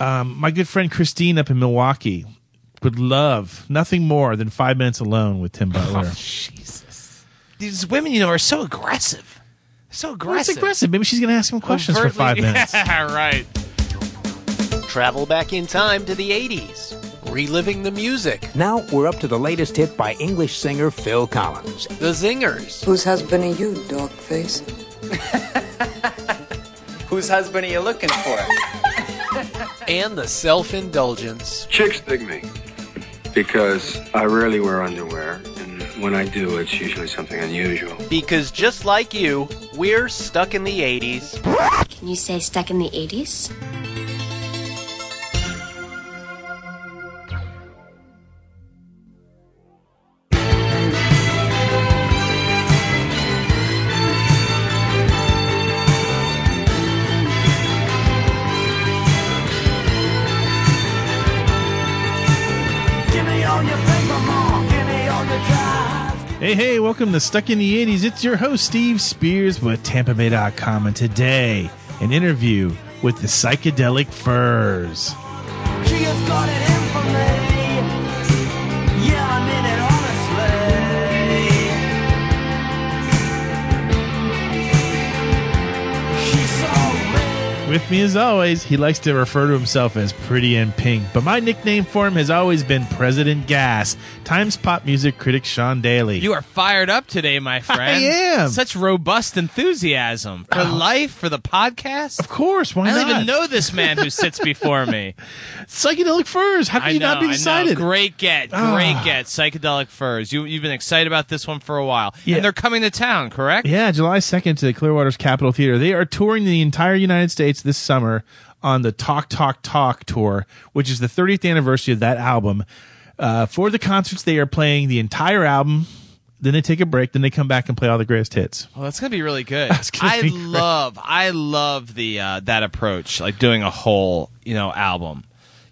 um, my good friend Christine up in Milwaukee would love nothing more than five minutes alone with Tim Butler. Jesus. These women, you know, are so aggressive. So Well, it's aggressive. aggressive. Maybe she's going to ask him questions for five minutes. Yeah, right. Travel back in time to the 80s, reliving the music, Now we're up to the latest hit by English singer Phil Collins. the zingers, Whose husband are you, dog face? Whose husband are you looking for? And the self indulgence. Chicks dig me because I rarely wear underwear, and when I do, it's usually something unusual. Because just like you, we're stuck in the 80s. Can you say stuck in the 80s? Hey, hey, welcome to Stuck in the 80s. It's your host, Steve Spears with TampaBay.com, and today, an interview with the Psychedelic Furs. With me as always, he likes to refer to himself as Pretty and Pink, but my nickname for him has always been President Gas. Times pop music critic Sean Daly. You are fired up today, my friend. I am. Such robust enthusiasm for life, for the podcast. of course, why not? I not? don't even know this man who sits before me. Psychedelic Furs. How can I you know, not be I know. excited? Great get, great Ah. get. Psychedelic furs. You you've been excited about this one for a while, Yeah. and they're coming to town, correct? Yeah, July 2nd to the Clearwater's Capitol Theater. They are touring the entire United States this summer on the Talk Talk Talk tour, which is the 30th anniversary of that album. Uh, for the concerts, they are playing the entire album. Then they take a break. Then they come back and play all the greatest hits. Well, that's gonna be really good. I love, I love the uh, that approach, like doing a whole, you know, album.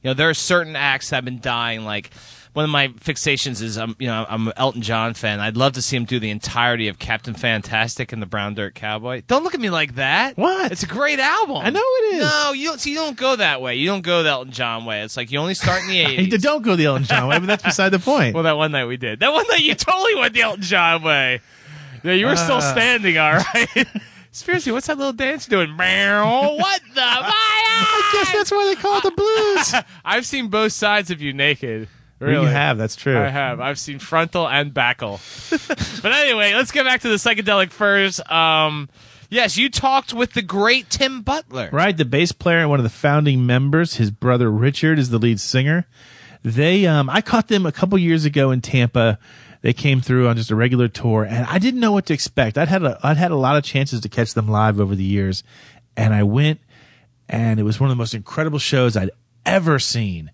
You know, there are certain acts that have been dying. Like one of my fixations is, um, you know, I'm an Elton John fan. I'd love to see him do the entirety of Captain Fantastic and the Brown Dirt Cowboy. Don't look at me like that. What? It's a great album. I know it is. No, you don't. See, you don't go that way. You don't go the Elton John way. It's like you only start in the Hey, '80s. don't go the Elton John way, but that's beside the point. Well, that one night we did. That one night you totally went the Elton John way. Yeah, you were still Uh. standing, all right. Seriously, what's that little dance doing? Meow. What the? I guess that's why they call it the blues. I've seen both sides of you naked. Really? You have. That's true. I have. I've seen frontal and backle. but anyway, let's get back to the psychedelic furs. Um, yes, you talked with the great Tim Butler. Right, the bass player and one of the founding members, his brother Richard is the lead singer. They um I caught them a couple years ago in Tampa. They came through on just a regular tour and I didn't know what to expect. I'd had a I'd had a lot of chances to catch them live over the years and I went and it was one of the most incredible shows I'd ever seen.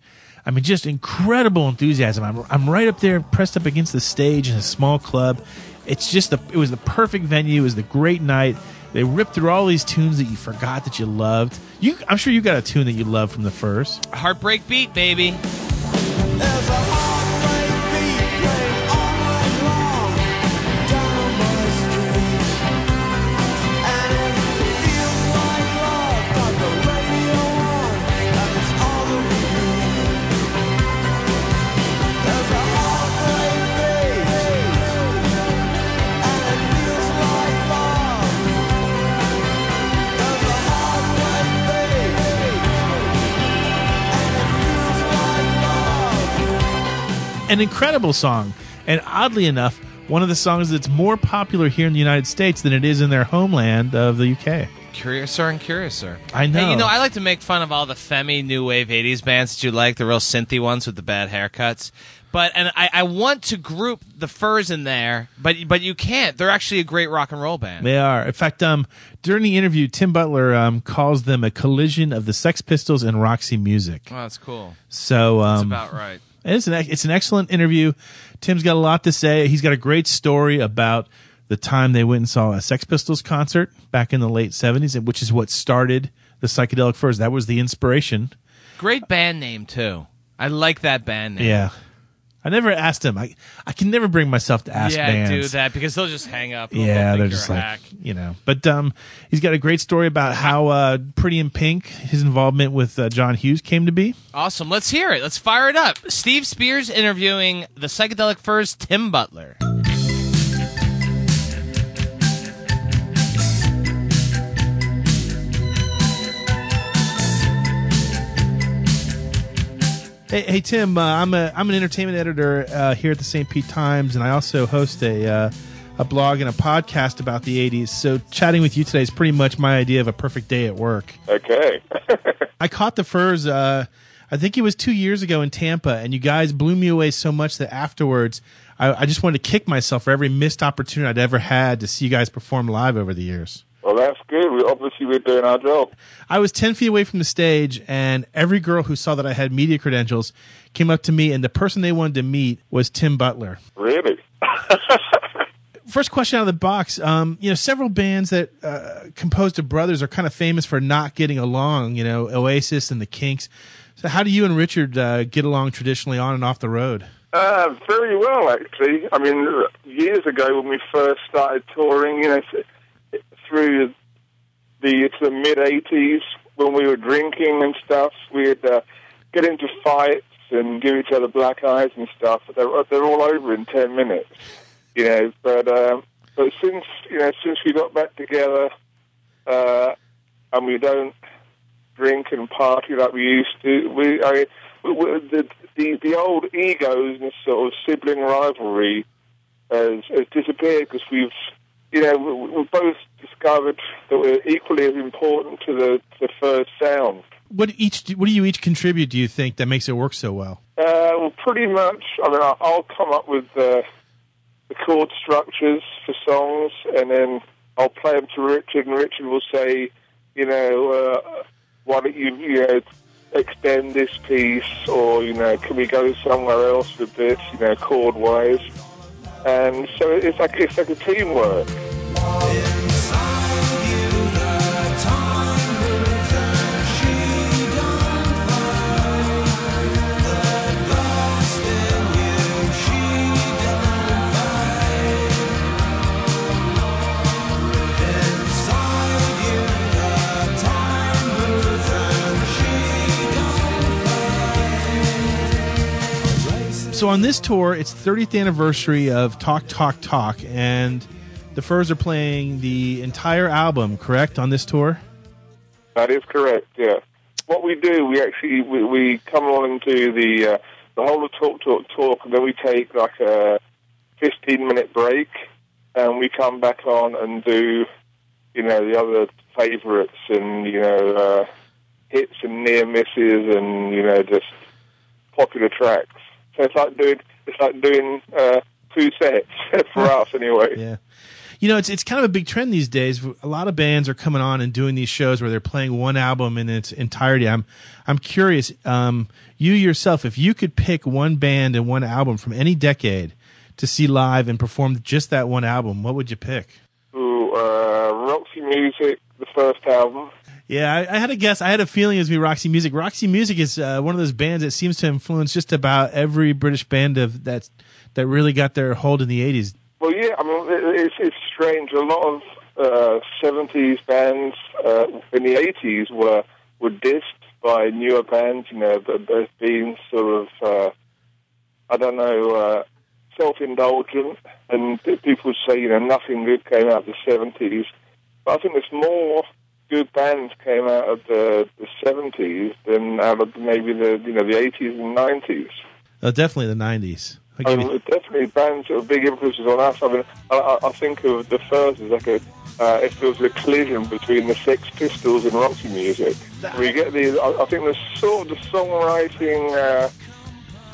I mean, just incredible enthusiasm. I'm, I'm right up there, pressed up against the stage in a small club. It's just the, it was the perfect venue. It was the great night. They ripped through all these tunes that you forgot that you loved. You, I'm sure you got a tune that you love from the first. Heartbreak beat, baby. An incredible song, and oddly enough, one of the songs that's more popular here in the United States than it is in their homeland of the UK. Curiouser and curiouser. I know. Hey, you know, I like to make fun of all the Femi new wave '80s bands that you like, the real synthy ones with the bad haircuts. But and I, I want to group the Furs in there, but but you can't. They're actually a great rock and roll band. They are. In fact, um, during the interview, Tim Butler um, calls them a collision of the Sex Pistols and Roxy Music. Oh, that's cool. So um, That's about right. It's an it's an excellent interview. Tim's got a lot to say. He's got a great story about the time they went and saw a Sex Pistols concert back in the late seventies, which is what started the psychedelic furs. That was the inspiration. Great band name too. I like that band name. Yeah, I never asked him. I I can never bring myself to ask yeah, bands. do that because they'll just hang up. Yeah, they're just like hack. you know. But um, he's got a great story about how uh, Pretty in Pink, his involvement with uh, John Hughes came to be. Awesome. Let's hear it. Let's fire it up. Steve Spears interviewing the Psychedelic Furs Tim Butler. Hey, hey Tim, uh, I'm a I'm an entertainment editor uh, here at the St. Pete Times, and I also host a uh, a blog and a podcast about the '80s. So chatting with you today is pretty much my idea of a perfect day at work. Okay. I caught the furs. Uh, I think it was two years ago in Tampa, and you guys blew me away so much that afterwards, I, I just wanted to kick myself for every missed opportunity I'd ever had to see you guys perform live over the years. Well, that's good. We obviously we're doing our job. I was 10 feet away from the stage, and every girl who saw that I had media credentials came up to me, and the person they wanted to meet was Tim Butler. Really. First question out of the box. Um, you know, several bands that uh, composed of brothers are kind of famous for not getting along. You know, Oasis and the Kinks. So, how do you and Richard uh, get along traditionally on and off the road? Uh, very well, actually. I mean, years ago when we first started touring, you know, through the the mid '80s, when we were drinking and stuff, we'd uh, get into fights and give each other black eyes and stuff. But they're they're all over in ten minutes, you know. But um, but since you know since we got back together, uh, and we don't drink and party like we used to, we I mean, the, the the old egos and sort of sibling rivalry has, has disappeared because we've you know we, we've both discovered that we're equally as important to the the Furs sound. What each? What do you each contribute? Do you think that makes it work so well? Uh, well, pretty much. I mean, I'll, I'll come up with uh, the chord structures for songs, and then I'll play them to Richard, and Richard will say, you know, uh, why don't you, you know, extend this piece, or you know, can we go somewhere else with this, you know, chord wise. And so it's like it's like a teamwork. So on this tour, it's 30th anniversary of Talk Talk Talk, and the Furs are playing the entire album. Correct on this tour? That is correct. Yeah. What we do, we actually we, we come along do the uh, the whole of talk talk talk, and then we take like a fifteen minute break, and we come back on and do you know the other favourites and you know uh, hits and near misses and you know just popular tracks. So it's like doing it's like doing uh, two sets for us anyway. Yeah. You know, it's it's kind of a big trend these days. A lot of bands are coming on and doing these shows where they're playing one album in its entirety. I'm I'm curious, um, you yourself, if you could pick one band and one album from any decade to see live and perform just that one album, what would you pick? Ooh, uh, Roxy Music, the first album. Yeah, I, I had a guess. I had a feeling it was be Roxy Music. Roxy Music is uh, one of those bands that seems to influence just about every British band of that that really got their hold in the '80s. Well, yeah, I mean, it- it's, it's strange. A lot of uh, 70s bands uh, in the 80s were, were dissed by newer bands, you know, as being sort of, uh, I don't know, uh, self indulgent. And people say, you know, nothing good came out of the 70s. But I think it's more good bands came out of the, the 70s than out of maybe the, you know, the 80s and 90s. Uh, definitely the '90s. I'll Um, you- definitely bands that were big influences on us. I mean, I, I, I think of the Furs as like a, uh, if there was a collision between the Sex Pistols and Roxy Music. We get the, I, I think the sort of the songwriting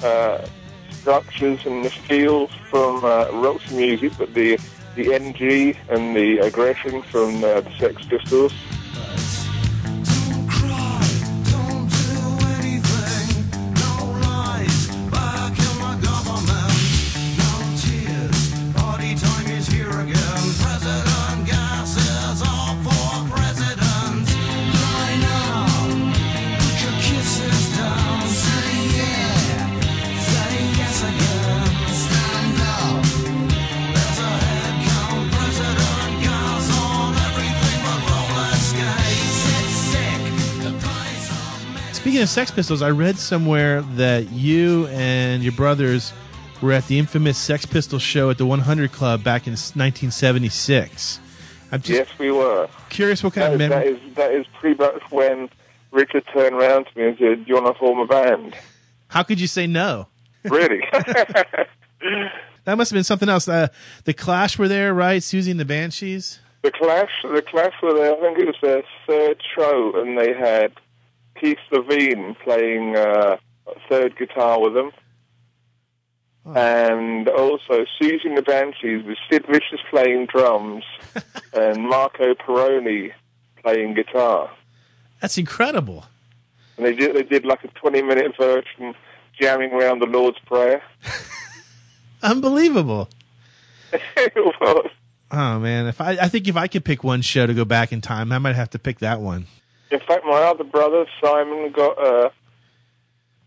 uh, uh, structures and the feels from uh, Roxy Music, but the the NG and the aggression from uh, the Sex Pistols. Sex Pistols, I read somewhere that you and your brothers were at the infamous Sex Pistols show at the 100 Club back in 1976. I'm just Yes, we were. curious what kind That of that memory. is that is pretty much when Richard turned around to me and said, "Do you want to form a band?" How could you say no? Really? That must have been something else. Uh, the Clash were there, right? Siouxsie and the Banshees. The Clash, the Clash were there. I think it was their third show, and they had Keith Levene playing uh, third guitar with them, and also Siouxsie the Banshees with Sid Vicious playing drums, and Marco Pirroni playing guitar. That's incredible. And they did they did like a twenty minute version jamming around the Lord's Prayer. Unbelievable. it was. Oh man, if I I think if I could pick one show to go back in time, I might have to pick that one. In fact, my other brother Simon got uh,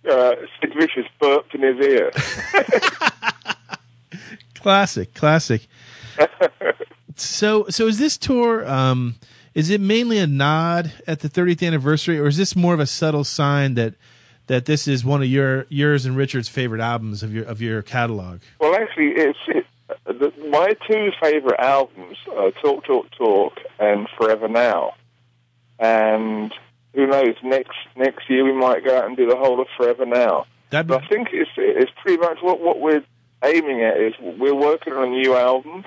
uh, Sid Vicious burped in his ear. Classic, classic. so so is this tour um is it mainly a nod at the 30th anniversary or is this more of a subtle sign that that this is one of your yours and Richard's favorite albums of your of your catalog? well, actually, it's it, the, my two favorite albums are Talk, Talk, Talk and Forever Now. And who knows? Next next year we might go out and do the whole of Forever Now. That'd But I think it's it's pretty much what what we're aiming at is we're working on a new album,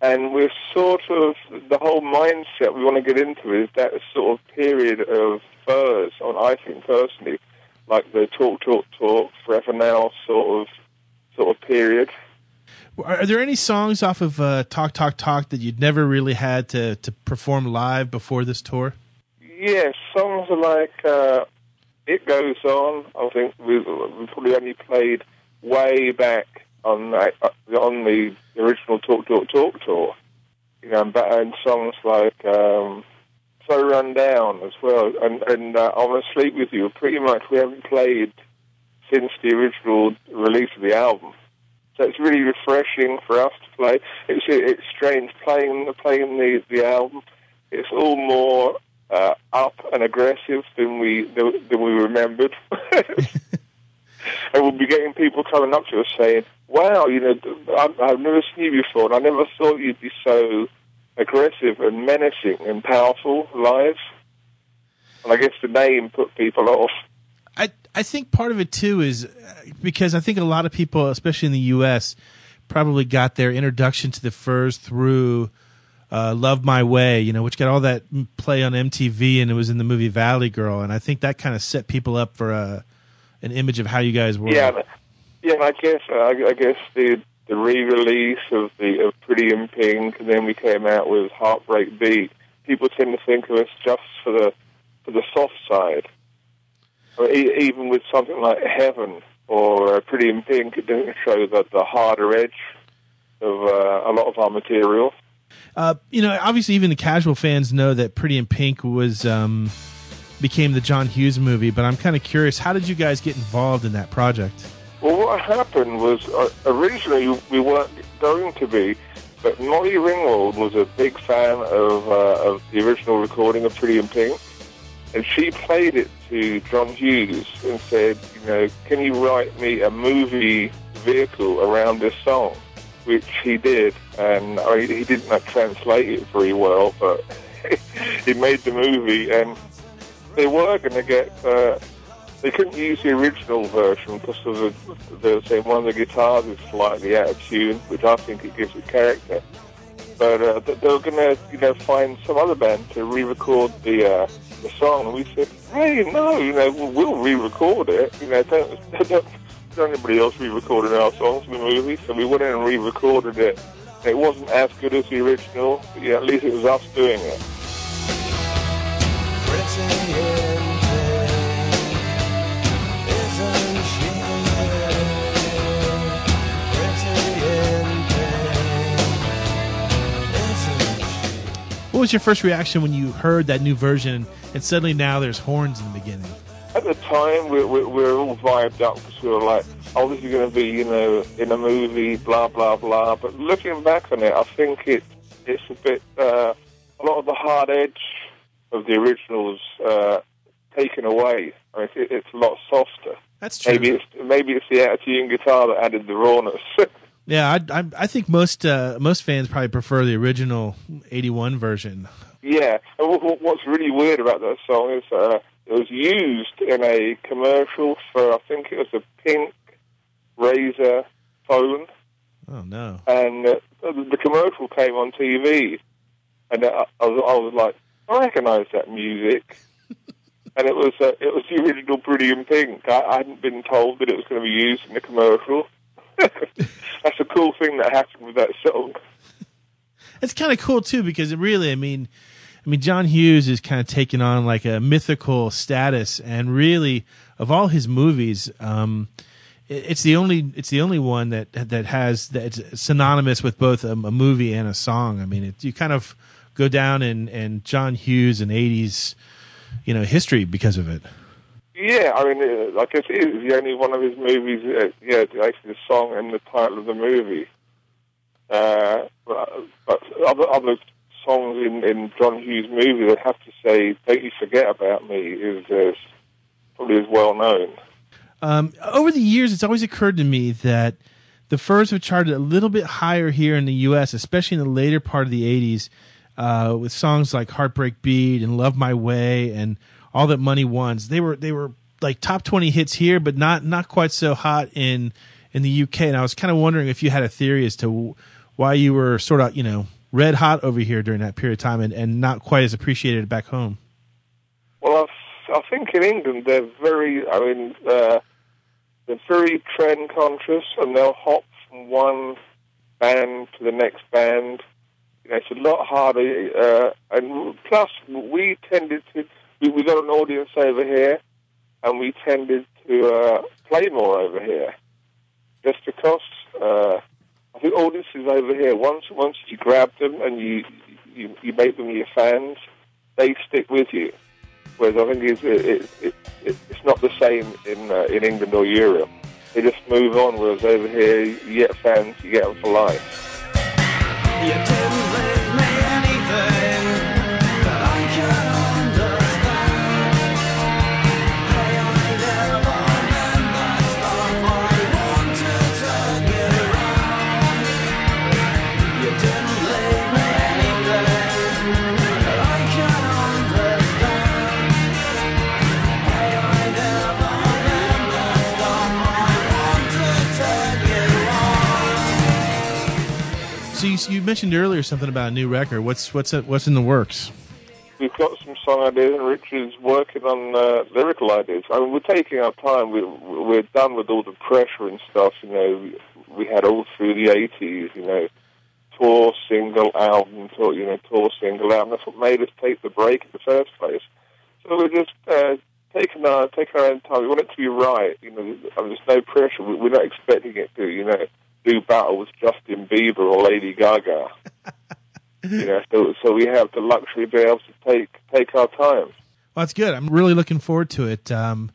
and we're sort of the whole mindset we want to get into is that sort of period of furs. On I think personally, like the talk, talk, talk, forever now sort of sort of period. Are there any songs off of uh, Talk Talk Talk that you'd never really had to to perform live before this tour? Yes, songs like uh, "It Goes On." I think we we probably only played way back on uh, on the original Talk Talk Talk tour. You know, and, and songs like um, "So Run Down" as well, and and uh, "I Want to Sleep with You." Pretty much, we haven't played since the original release of the album. So it's really refreshing for us to play. It's it's strange playing playing the the album. It's all more uh, up and aggressive than we than, we remembered. and we'll be getting people coming up to us saying, "Wow, you know, I've, I've never seen you before, and I never thought you'd be so aggressive and menacing and powerful live." And I guess the name put people off. I I think part of it too is uh, because I think a lot of people, especially in the U.S., probably got their introduction to the Furs through uh, "Love My Way," you know, which got all that play on MTV, and it was in the movie Valley Girl, and I think that kind of set people up for a an image of how you guys were. Yeah, yeah. I guess I, I guess the the re-release of the of Pretty in Pink, and then we came out with Heartbreak Beat. People tend to think of us just for the for the soft side, or e- even with something like Heaven or uh, Pretty in Pink, it doesn't show the the harder edge of uh, a lot of our material. Uh, you know, obviously, even the casual fans know that Pretty in Pink was um, became the John Hughes movie. But I'm kind of curious, how did you guys get involved in that project? Well, what happened was uh, originally we weren't going to be, but Molly Ringwald was a big fan of uh, of the original recording of Pretty in Pink, and she played it to John Hughes and said, you know, can you write me a movie vehicle around this song? Which he did, and I he didn't translate it very well, but he made the movie, and they were going to get. Uh, they couldn't use the original version because of the, saying one of the guitars is slightly out of tune, which I think it gives it character. But uh, they were going to, you know, find some other band to re-record the uh, the song, and we said, "Hey, no, you know, we'll, re-record it. You know, don't don't, don't anybody else re-recording our songs in the movie." So we went in and re-recorded it. It wasn't as good as the original, but yeah, at least it was us doing it. What was your first reaction when you heard that new version and suddenly now there's horns in the beginning? At the time, we, we, we were all vibed up because we were like, oh, this is going to be, you know, in a movie, blah, blah, blah. But looking back on it, I think it it's a bit, uh, a lot of the hard edge of the originals uh, taken away. I mean, it, it's a lot softer. That's true. Maybe it's maybe it's the attitude guitar that added the rawness. Yeah, I, I, I think most uh, most fans probably prefer the original '81 version. yeah, and what- what, what's really weird about that song is uh, it was used in a commercial for I think it was a pink razor phone, Oh no! and uh, the the commercial came on TV, and I, I was I was like, I recognise that music. And it was uh, it was the original Pretty in Pink. I, I hadn't been told that it was going to be used in the commercial. That's a cool thing that happened with that song. It's kind of cool too because it really, I mean, I mean, John Hughes is kind of taking on like a mythical status, and really, of all his movies, um, it- it's the only it's the only one that that has that's synonymous with both a, a movie and a song. I mean, it, you kind of go down in in John Hughes and '80s, you know, history because of it. Yeah, I mean, uh, like I said, it's the only one of his movies. Uh, yeah, actually, the song and the title of the movie. Uh, but, but other other songs in, in John Hughes' movie, I have to say, "Don't You Forget About Me" is uh, probably as well known. Um, over the years, it's always occurred to me that the Furs have charted a little bit higher here in the U.S., especially in the later part of the '80s, uh, with songs like "Heartbreak Beat" and "Love My Way" and "All That Money Wants." They were they were like top twenty hits here, but not not quite so hot in in the UK. And I was kind of wondering if you had a theory as to why you were sort of you know red hot over here during that period of time and, and not quite as appreciated back home. Well, I, think in England they're very. I mean, uh, they're very trend conscious, and they'll hop from one band to the next band. You know, it's a lot harder. Uh, and plus, we tended to. We, we got an audience over here, and we tended to uh, play more over here, just because. Uh, I think audiences over here, once once you grab them and you you, you make them your fans, they stick with you. Whereas I think it's, it, it, it, it's not the same in uh, in England or Europe. They just move on. Whereas over here, you get fans, you get them for life. You, you mentioned earlier something about a new record. What's what's what's in the works? We've got some song ideas, and Richard's working on uh, lyrical ideas. I mean, we're taking our time. We, we're done with all the pressure and stuff. You know, we had all through the '80s. You know, tour, single, album, tour. You know, tour, single, album. That's what made us take the break in the first place. So we're just uh, taking our taking our own time. We want it to be right. You know, I mean, there's no pressure. We- We're not expecting it to. You know, do battle with Justin Bieber or Lady Gaga. you know, so so we have the luxury of being able to take take our time. Well, that's good. I'm really looking forward to it. Um,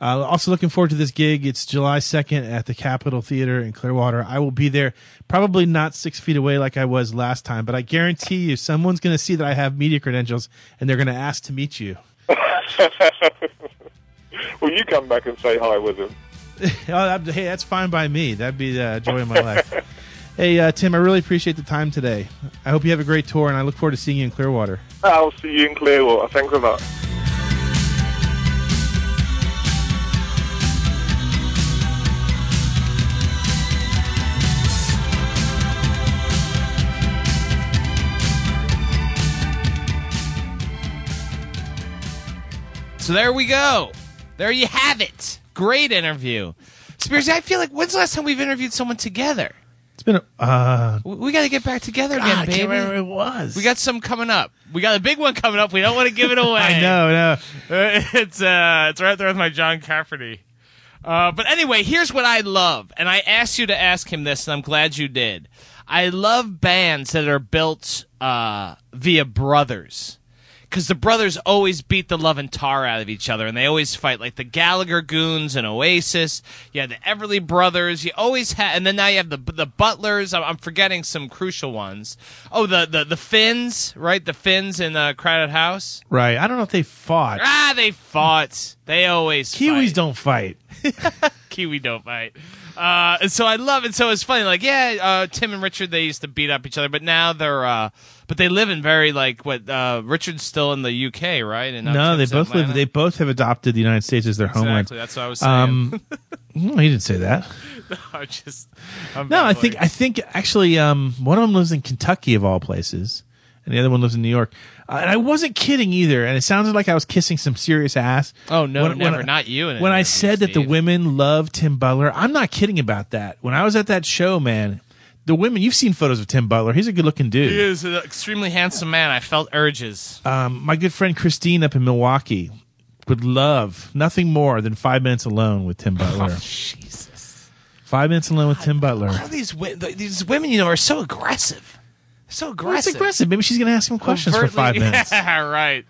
uh, also looking forward to this gig. It's July 2nd at the Capitol Theater in Clearwater. I will be there, probably not six feet away like I was last time, but I guarantee you someone's going to see that I have media credentials and they're going to ask to meet you. Well, you come back and say hi with him. oh, that- hey, that's fine by me. That'd be the joy of my life. Hey, uh, Tim, I really appreciate the time today. I hope you have a great tour, and I look forward to seeing you in Clearwater. I'll see you in Clearwater. Thanks a lot. So there we go. There you have it. Great interview. Spears, I feel like when's the last time we've interviewed someone together? It's been a. Uh, We, we got to get back together God, again, I baby. can't remember it was. We got some coming up. We got a big one coming up. We don't want to give it away. I know, no. it's uh, it's right there with my John Cafferty. Uh, but anyway, here's what I love, and I asked you to ask him this, and I'm glad you did. I love bands that are built uh, via brothers, because the brothers always beat the love and tar out of each other, and they always fight like the Gallagher goons and Oasis. You had the Everly brothers. You always had, and then now you have the the Butlers. I'm, I'm forgetting some crucial ones. Oh, the the the Finns, right? The Finns in the Crowded House. Right. I don't know if they fought. Ah, they fought. They always Kiwis fight. don't fight. Kiwi don't fight. Uh, and so I love it. So it's funny. Like, yeah, uh, Tim and Richard, they used to beat up each other, but now they're, uh, but they live in very like what, uh, Richard's still in the UK, right? And No, they both Atlanta. live. They both have adopted the United States as their homeland. That's what I was saying. Um, no, he didn't say that. I'm just, I'm No, I think I think actually um, one of them lives in Kentucky of all places, and the other one lives in New York. Uh, and I wasn't kidding either. And it sounded like I was kissing some serious ass. Oh, no, When- never. when I- Not you. In when I interview, said that the women love Tim Butler, I'm not kidding about that. When I was at that show, man, the women you've seen photos of Tim Butler. He's a good looking dude. He is an extremely handsome man. I felt urges. Um, my good friend Christine up in Milwaukee would love nothing more than five minutes alone with Tim Butler. Jesus. five minutes alone with Tim Butler. All these these women, you know, are so aggressive. So Well, aggressive. it's aggressive. Maybe she's going to ask him questions for five minutes. Yeah, right.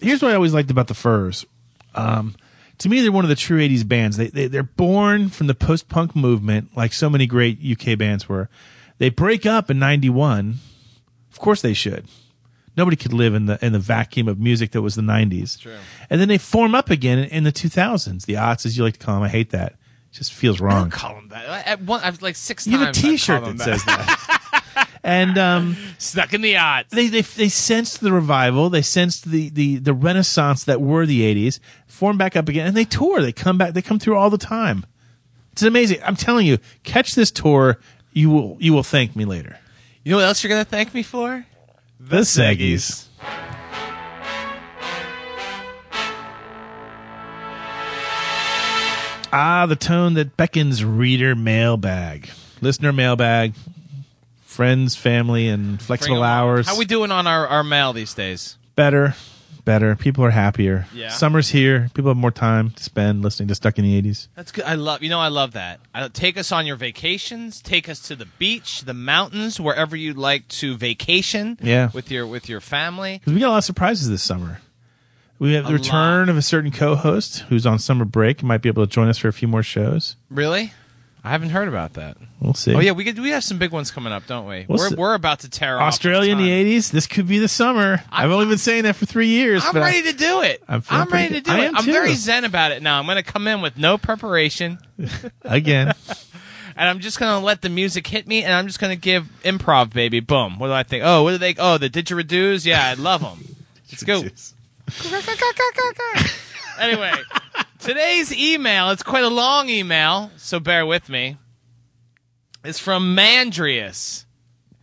here's what I always liked about the Furs. Um, to me, they're one of the true '80s bands. They, they they're born from the post punk movement, like so many great UK bands were. They break up in '91. Of course, they should. Nobody could live in the in the vacuum of music that was the '90s. True. And then they form up again in, in the 2000s. The aughts, as you like to call them. I hate that. It just feels I wrong. don't call them that. I, at one, I've like six You have a times. I've T-shirt called that says that. and um, Stuck in the odds. they they they sensed the revival. They sensed the the the renaissance that were the '80s. Form back up again, and they tour. They come back. They come through all the time. It's amazing. I'm telling you, catch this tour. You will you will thank me later. You know what else you're gonna thank me for? The Seggies. Ah, the tone that beckons reader mailbag, listener mailbag, friends, family, and flexible flexible 'em on. hours. How we doing on our, our mail these days? better, better. People are happier. Yeah. Summer's here. People have more time to spend listening to Stuck in the 80s. That's good. I love. You know, I love that. I, take us on your vacations. Take us to the beach, the mountains, wherever you'd like to vacation. Yeah. With your with your family. Because we got a lot of surprises this summer. We have the return of a certain co-host who's on summer break. Might be able to join us for a few more shows. Really? I haven't heard about that. We'll see. Oh yeah, we could, we have some big ones coming up, don't we? We'll we're see. we're about to tear off Australia in the 80s. This could be the summer. I've only been saying that for three years. I'm but I- ready to do it. I'm I'm, ready pretty to do I it. I'm too. very zen about it now. I'm going to come in with no preparation, again. and I'm just going to let the music hit me, and I'm just going to give improv, baby. Boom. What do I think? Oh, what do they? Oh, the didgeridoos. Yeah, I love them. Let's go. anyway, today's email, it's quite a long email, so bear with me. It's from Mandreas.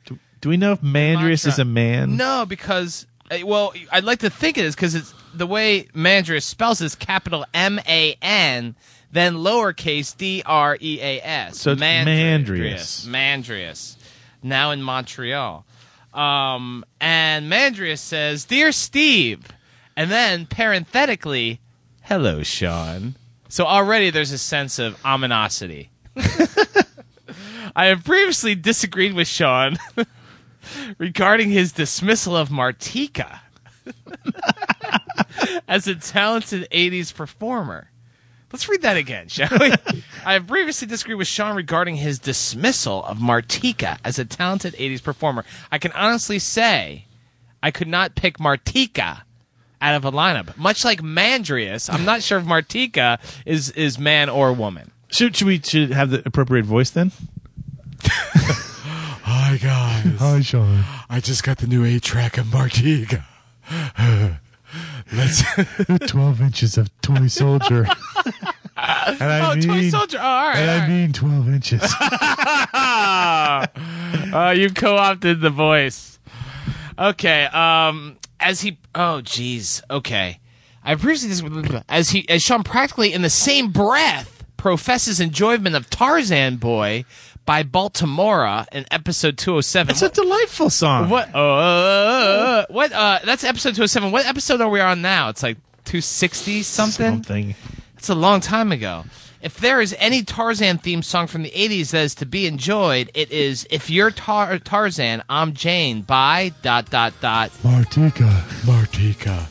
Do we know if Mandreas is a man? No, because, uh, well, I'd like to think it is because it's the way Mandreas spells is capital M A N, then lowercase D R E A S. So it's Mandreas. Mandreas. Now in Montreal. Um, and Mandreas says, Dear Steve, and then parenthetically, hello, Sean. So already there's a sense of ominosity. I have previously disagreed with Sean regarding his dismissal of Martika as a talented 80s performer. Let's read that again, shall we? I have previously disagreed with Sean regarding his dismissal of Martika as a talented 80s performer. I can honestly say I could not pick Martika out of a lineup. Much like Mandrius, I'm not sure if Martika is, is man or woman. Should, should we should have the appropriate voice then? Hi guys. Hi, Sean. I just got the new eight track of Martika. Let's 12 inches of toy soldier. and I Oh, Toy Soldier. Oh, all right. all right. mean 12 inches. uh, you co-opted the voice. Okay. Um, as he, oh, jeez. Okay. I previously this as he as Sean practically in the same breath professes enjoyment of Tarzan Boy by Baltimora in episode two hundred seven. It's a delightful song. What? Uh, what? Uh, that's episode two hundred seven. What episode are we on now? It's like two sixty something. Something. It's a long time ago. If there is any Tarzan theme song from the 80s that is to be enjoyed, it is If You're Tar- Tarzan, I'm Jane by dot dot dot. Martika, Martika.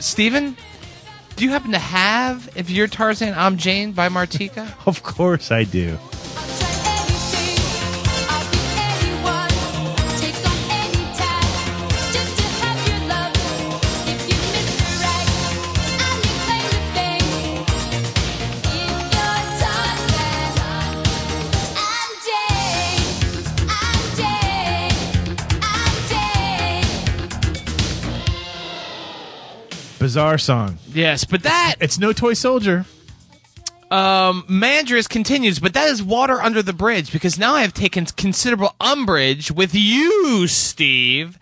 Steven, do you happen to have If You're Tarzan, I'm Jane by Martika? Of course I do. Bizarre song. yes, but that It's no toy soldier. um, Mandreas continues, but that is water under the bridge because now I have taken considerable umbrage with you, Steve,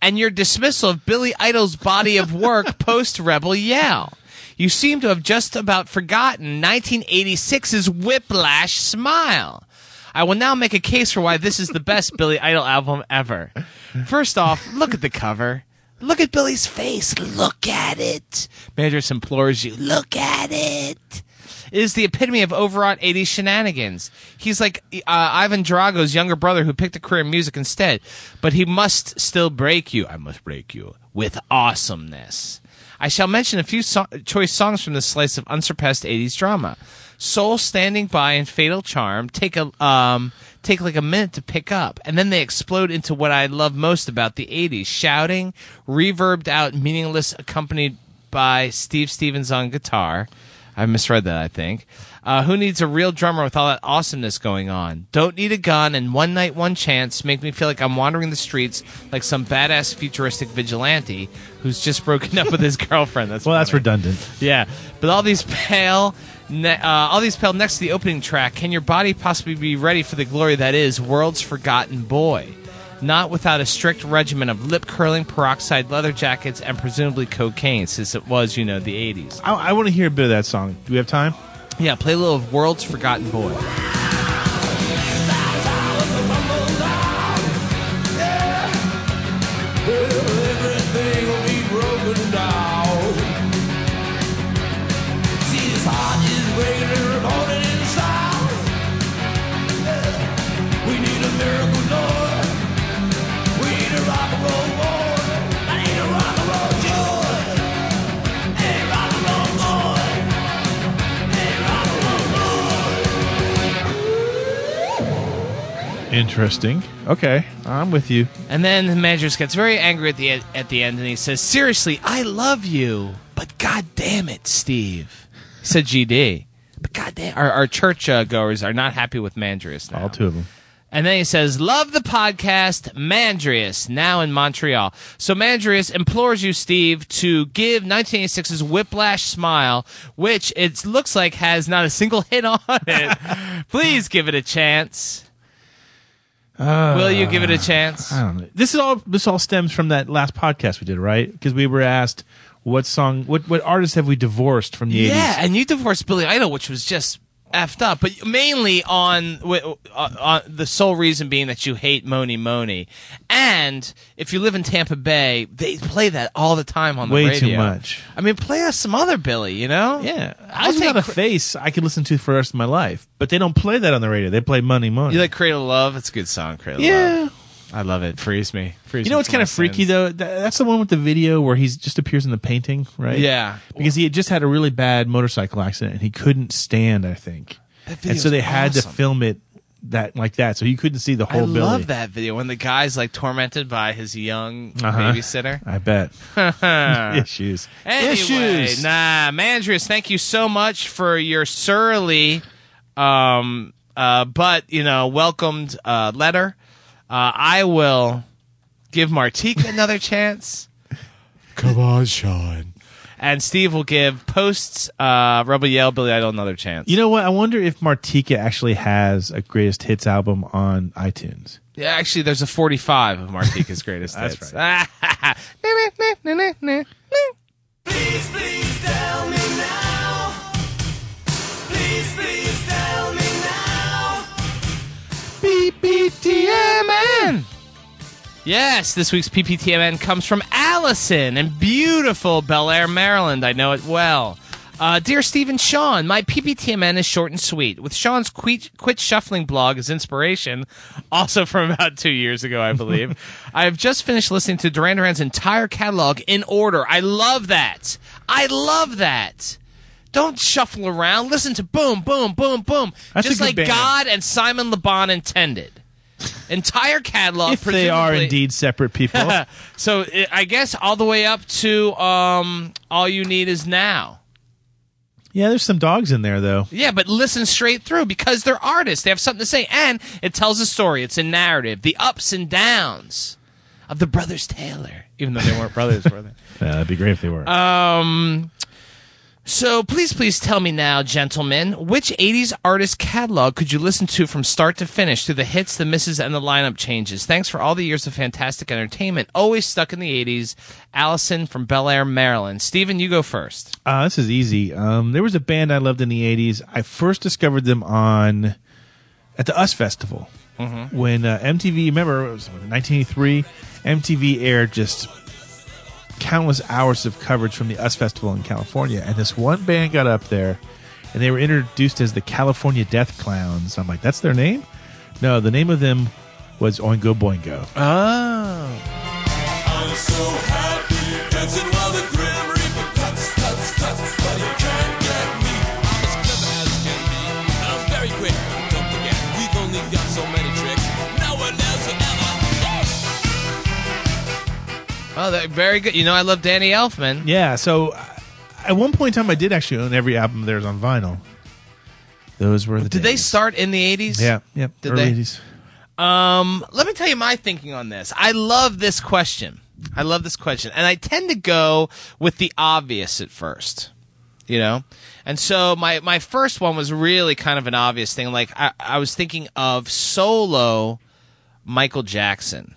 and your dismissal of Billy Idol's body of work post Rebel Yell. You seem to have just about forgotten 1986's Whiplash Smile. I will now make a case for why this is the best Billy Idol album ever. First off, look at the cover. Look at Billy's face. Look at it. Mandreas implores you, look at it. It is the epitome of overwrought 80s shenanigans. He's like uh, Ivan Drago's younger brother who picked a career in music instead, but he must still break you. I must break you with awesomeness. I shall mention a few so- choice songs from this slice of unsurpassed 80s drama. Soul Standing By and Fatal Charm take a um take like a minute to pick up and then they explode into what I love most about the 80s, shouting, reverbed out meaningless accompanied by Steve Stevens on guitar. I misread that, I think. Uh, who needs a real drummer with all that awesomeness going on? Don't need a gun and one night, one chance make me feel like I'm wandering the streets like some badass futuristic vigilante who's just broken up with his girlfriend. That's Well, that's redundant. Yeah, but all these pale, ne- uh, all these pale next to the opening track. Can your body possibly be ready for the glory that is World's Forgotten Boy? Not without a strict regimen of lip curling, peroxide leather jackets, and presumably cocaine, since it was, you know, the '80s. I, I want to hear a bit of that song. Do we have time? Yeah, play a little of World's Forgotten Boy. Interesting. Okay, I'm with you. And then the manager gets very angry at the e- at the end, and he says, "Seriously, I love you, but God damn it, Steve." He said, "GD." But God damn, our, our church uh, goers are not happy with Mandreas now. All two of them. And then he says, Love the podcast, Mandreas, now in Montreal. So Mandreas implores you, Steve, to give 1986's Whiplash Smile, which it looks like has not a single hit on it. Please give it a chance. Will you give it a ah, chance? I don't know. This is all. This all stems from that last podcast we did, right? Because we were asked what song, what what artists have we divorced from the Yeah, 80s? and you divorced Billy Idol, which was just effed up, but mainly on, uh, on the sole reason being that you hate Mony Mony. And if you live in Tampa Bay, they play that all the time on the Way radio. too much. I mean, play us some other Billy, you know? Yeah, I I was think not a cr- face I could listen to for the rest of my life, but they don't play that on the radio. They play Mony Mony. You like Cradle of Love? It's a good song, Cradle of yeah. Love. I love it. Frees me. Frees You know what's kind of freaky though? That's the one with the video where he just appears in the painting, right? Yeah. because he had just had a really bad motorcycle accident and he couldn't stand. I think, and so they had awesome. to film it that like that, so you couldn't see the I whole Billy. I love that video when the guy's like tormented by his young Uh-huh. babysitter. I bet issues. Anyway, Issues. nah, Mandreas, thank you so much for your surly, um, uh, but you know, welcomed uh, letter. Uh, I will give Martika another chance, Come on, Sean. and Steve will give posts uh, Rebel Yell Billy Idol another chance. You know what? I wonder if Martika actually has a greatest hits album on iTunes. yeah, actually, there's a 45 of Martika's greatest That's hits. Please, Yes, this week's PPTMN comes from Allison in beautiful Bel Air, Maryland. I know it well. Uh, Dear Stephen Sean, my PPTMN is short and sweet. With Sean's quit, quit Shuffling blog as inspiration, also from about two years ago, I believe, I have just finished listening to Duran Duran's entire catalog in order. I love that. I love that. Don't shuffle around. Listen to boom, boom, boom, boom. That's just like band. God and Simon Le Bon intended. Entire catalog. if they are indeed separate people. so i I guess all the way up to um, all you need is now. yeah, there's some dogs in there though. Yeah, but listen straight through because they're artists. They have something to say, and it tells a story. It's a narrative, the ups and downs of the brothers Taylor, even though they weren't brothers, were they? Yeah, that'd be great if they were. Um. So please, please tell me now, gentlemen, which '80s artist catalog could you listen to from start to finish, through the hits, the misses, and the lineup changes? Thanks for all the years of fantastic entertainment. Always stuck in the '80s. Allison from Bel Air, Maryland. Stephen, you go first. Uh, this is easy. Um, there was a band I loved in the '80s. I first discovered them on at the US Festival Mm-hmm. when uh, MTV. Remember, it was 1983. MTV aired just countless hours of coverage from the US Festival in California, and this one band got up there, and they were introduced as the California Death Clowns. I'm like, that's their name? No, the name of them was Oingo Boingo. Oh. Oh, that, very good. You know, I love Danny Elfman. Yeah, so uh, at one point in time, I did actually own every album of theirs on vinyl. Those were the Did they start in the '80s? Yeah, yeah. Did early they? 80s. Um, let me tell you my thinking on this. I love this question. I love this question, and I tend to go with the obvious at first. You know, and so my my first one was really kind of an obvious thing. Like I, I was thinking of solo Michael Jackson.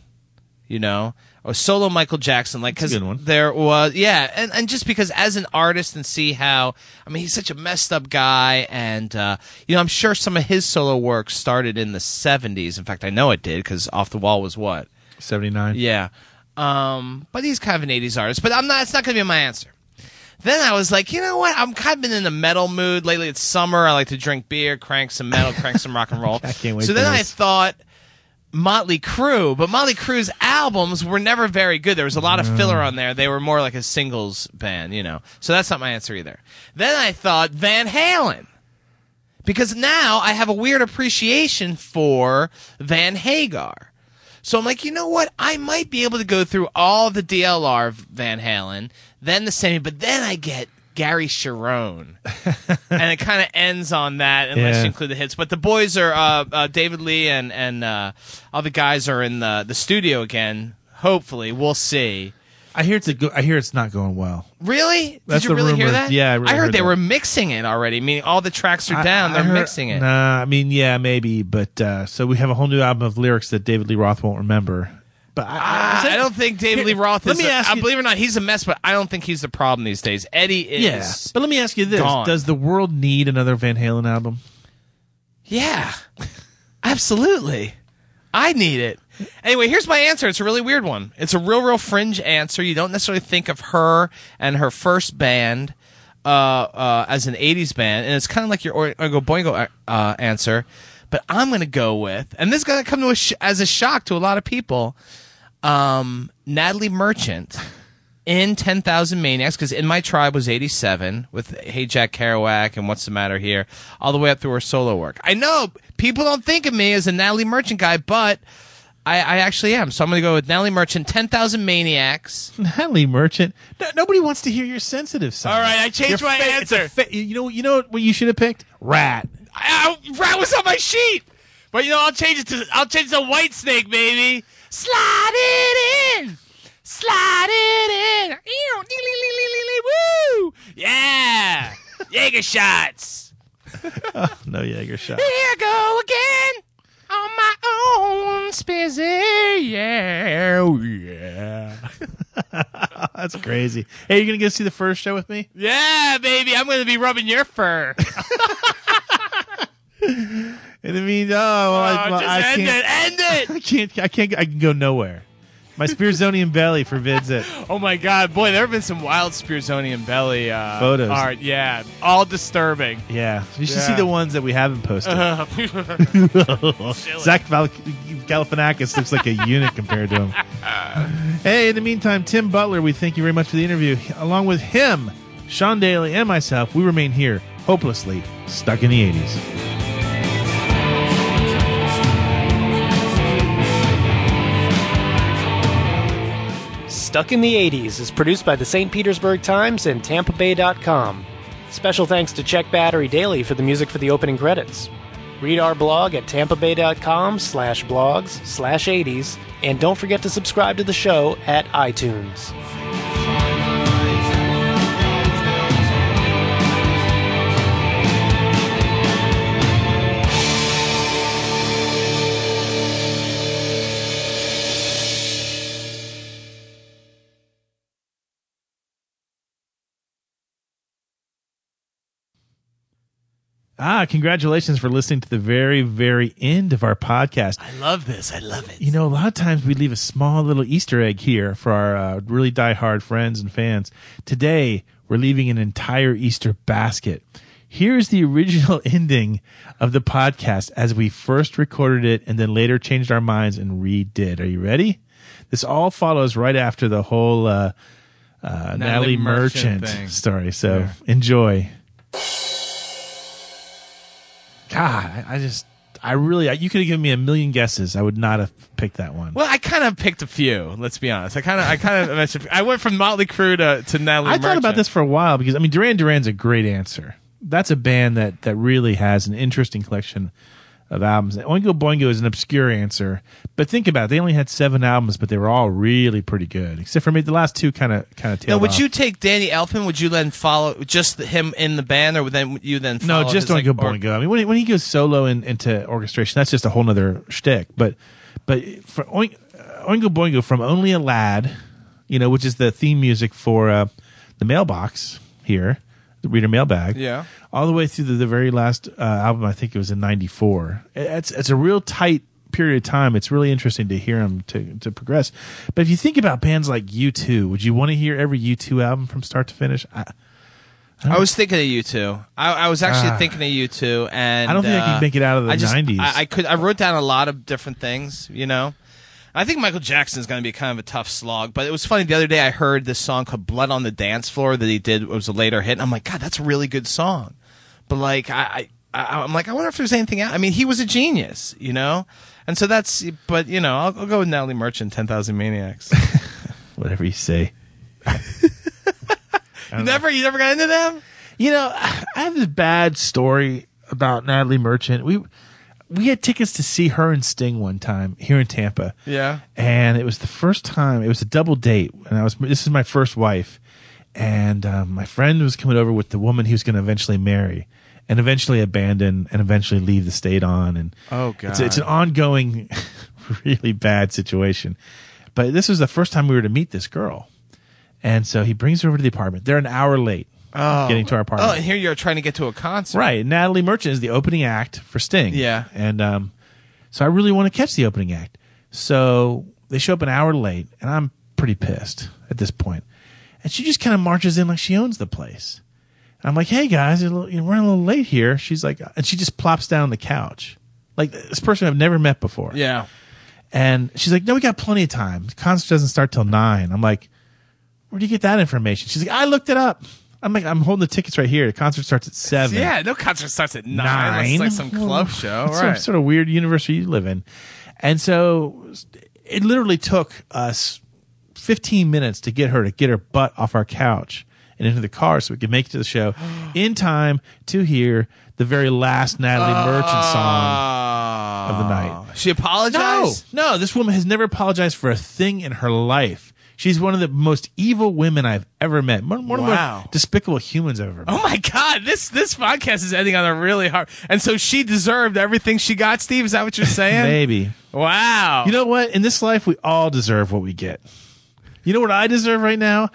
You know, or solo Michael Jackson. Like because there was yeah, and and just because as an artist and see how I mean he's such a messed up guy, and uh, you know I'm sure some of his solo work started in the '70s. In fact, I know it did because Off the Wall was what 79. yeah. Um, but he's kind of an 80s artist, but I'm not, it's not going to be my answer. Then I was like, you know what? I'm kind of been in a metal mood lately. It's summer. I like to drink beer, crank some metal, crank some rock and roll. I can't wait So then I thought Motley Crue, but Motley Crue's albums were never very good. There was a lot of filler on there. They were more like a singles band, you know. So that's not my answer either. Then I thought Van Halen. Because now I have a weird appreciation for Van Hagar. So I'm like, you know what? I might be able to go through all the DLR of Van Halen, then the Sammy, but then I get Gary Cherone. and it kind of ends on that unless Yeah. you include the hits. But the boys are, uh, uh, David Lee and, and, uh, all the guys are in the, the studio again. Hopefully. We'll see. I hear it's a go- I hear it's not going well. Really? That's Did you the really hear rumor. that? Yeah, I really heard, heard they that. were mixing it already, meaning all the tracks are I- down. I They're heard- mixing it. Nah, I mean, yeah, maybe, but uh, so we have a whole new album of lyrics that David Lee Roth won't remember. But I, Ah, I don't think David Lee Roth Let is. me a- ask I you- believe it or not, he's a mess, but I don't think he's the problem these days. Eddie is. yeah, but let me ask you this: gone. Does the world need another Van Halen album? Yeah, absolutely. I need it. Anyway, here's my answer. It's a really weird one. It's a real, real fringe answer. You don't necessarily think of her and her first band uh, uh, as an 80s band, and it's kind of like your Oingo Boingo uh, answer. But I'm going to go with, and this is going to come to a sh- as a shock to a lot of people, um, Natalie Merchant in 10,000 Maniacs, because In My Tribe was 87 with Hey Jack Kerouac and What's the Matter Here, all the way up through her solo work. I know people don't think of me as a Natalie Merchant guy, but I, I actually am. So I'm going to go with Natalie Merchant, 10,000 Maniacs. Natalie Merchant. No, nobody wants to hear your sensitive side. All right, I changed Your my it's a answer. fa- you know, you know what you should have picked? Ratt. I, I, Ratt was on my sheet. But you know, I'll change it to I'll change it to Whitesnake, baby. Slide it in. Slide it in. Woo! Yeah. Jaeger shots. No Jaeger shot. Here I go again. On my own spizzy. Yeah. Oh, yeah. That's crazy. Hey, you gonna go see the first show with me? Yeah, baby. I'm going to be rubbing your fur. And I mean, oh, well, I, well, just I end can't. it. End it. I can't. I can't. I can go nowhere. My Spearsonian belly forbids it. Oh my god, boy, there have been some wild Spearsonian belly uh, Photos. art. Yeah, all disturbing. Yeah, you should Yeah. see the ones that we haven't posted. Zach Val- Galifianakis looks like a eunuch compared to him. Hey, in the meantime, Tim Butler, we thank you very much for the interview. Along with him, Sean Daly, and myself, we remain here, hopelessly stuck in the 80s. Stuck in the 80s is produced by the St. Petersburg Times and TampaBay.com. Special thanks to Check Battery Daily for the music for the opening credits. Read our blog at tampabay.com slash blogs slash 80s, and don't forget to subscribe to the show at iTunes. Ah, congratulations for listening to the very, very end of our podcast. I love this. I love it. You know, a lot of times we leave a small little Easter egg here for our uh, really diehard friends and fans. Today, we're leaving an entire Easter basket. Here's the original ending of the podcast as we first recorded it and then later changed our minds and redid. Are you ready? This all follows right after the whole uh, uh, Natalie, Natalie Merchant, Merchant story. So Yeah. enjoy. God, I, I just, I really, I, you could have given me a million guesses. I would not have picked that one. Well, I kind of picked a few. Let's be honest. I kind of, I kind of. I went from Motley Crue to, to Natalie. I thought about this for a while because I mean Duran Duran's a great answer. That's a band that that really has an interesting collection of albums. Oingo Boingo is an obscure answer, but think about it. They only had seven albums, but they were all really pretty good, except for maybe the last two kind of kind of Now, tailed would off. you take Danny Elfman? Would you then follow just him in the band, or would then you then No, just his, like, Oingo or- Boingo. I mean, when he, when he goes solo in, into orchestration, that's just a whole nother shtick. But but for Oink, Oingo Boingo from Only a Lad, you know, which is the theme music for uh, the mailbox here, the reader mailbag. Yeah. all the way through the, the very last uh, album. I think it was in '94. It's it's a real tight period of time. It's really interesting to hear them to to progress. But if you think about bands like U2, would you want to hear every U2 album from start to finish? I, I was thinking of U2. I, I was actually Ah. thinking of U2, and I don't think I uh, could make it out of the I just- 90s. I, I could. I wrote down a lot of different things. You know, I think Michael Jackson is going to be kind of a tough slog. But it was funny the other day. I heard this song called "Blood on the Dance Floor" that he did. It was a later hit, and I'm like, God, that's a really good song. But like, I, I, I'm like, I wonder if there's anything else. I mean, he was a genius, you know. And so that's. But you know, I'll, I'll go with Natalie Merchant, Ten Thousand Maniacs. whatever you say. you never, you never got into them. You know, I have this bad story about Natalie Merchant. We we had tickets to see her and Sting one time here in Tampa. Yeah. and it was the first time. It was a double date, and I was. This is my first wife, and um, my friend was coming over with the woman he was going to eventually marry, and eventually abandon, and eventually leave the state on. And Oh, it's, it's an ongoing, really bad situation. But this was the first time we were to meet this girl, and so he brings her over to the apartment. They're an hour late getting to our apartment. Oh, and here you're trying to get to a concert. Right. Natalie Merchant is the opening act for Sting. Yeah. And um, so I really want to catch the opening act. So they show up an hour late, and I'm pretty pissed at this point. And she just kind of marches in like she owns the place. And I'm like, hey guys, you're a little- you're running a little late here. She's like, and she just plops down on the couch. Like this person I've never met before. Yeah. And she's like, no, we got plenty of time. The concert doesn't start till nine. I'm like, where do you get that information? She's like, I looked it up. I'm like, I'm holding the tickets right here. The concert starts at seven. Yeah, no concert starts at nine. Nine. It's like some club show, It's right? some sort of weird universe you live in. And so it literally took us 15 minutes to get her to get her butt off our couch and into the car so we could make it to the show in time to hear the very last Natalie Merchant song of the night. Oh. She apologized. No, no, this woman has never apologized for a thing in her life. She's one of the most evil women I've ever met. One, one of the Wow. most despicable humans I've ever met. Oh my God! This this podcast is ending on a really hard. And so she deserved everything she got. Steve, is that what you're saying? Maybe. Wow. You know what? In this life, we all deserve what we get. You know what I deserve right now?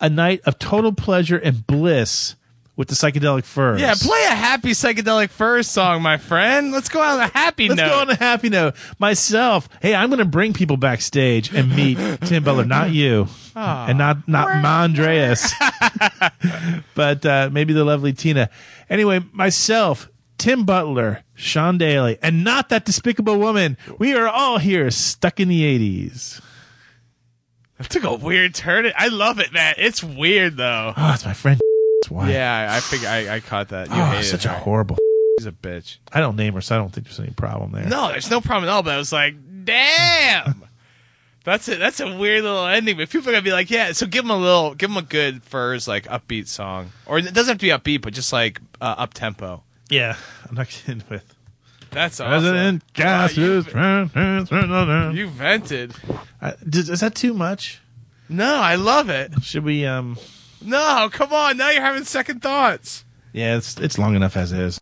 A night of total pleasure and bliss with the psychedelic furs. Yeah, play a happy Psychedelic Furs song, my friend. Let's go on a happy Let's note. go on a happy note. Myself, hey, I'm going to bring people backstage and meet Tim Butler, not you, and not not Mandreas, but uh, maybe the lovely Tina. Anyway, myself, Tim Butler, Sean Daly, and not that despicable woman. We are all here, stuck in the '80s. That took a weird turn. I love it, man. It's weird though. Oh, it's my friend. That's why. Yeah, I figure I, I caught that. You Oh, hated such her. a horrible. She's a bitch. I don't name her, so I don't think there's any problem there. No, there's no problem at all. But I was like, damn. That's it. That's a weird little ending. But people are gonna be like, yeah. So give them a little, give them a good furs like upbeat song, or it doesn't have to be upbeat, but just like uh, up tempo. Yeah, I'm not kidding with. That's awesome. President Wow, you, you vented. Uh, does- is that too much? No, I love it. Should we? Um. No, come on. Now you're having second thoughts. Yeah, it's it's long enough as is.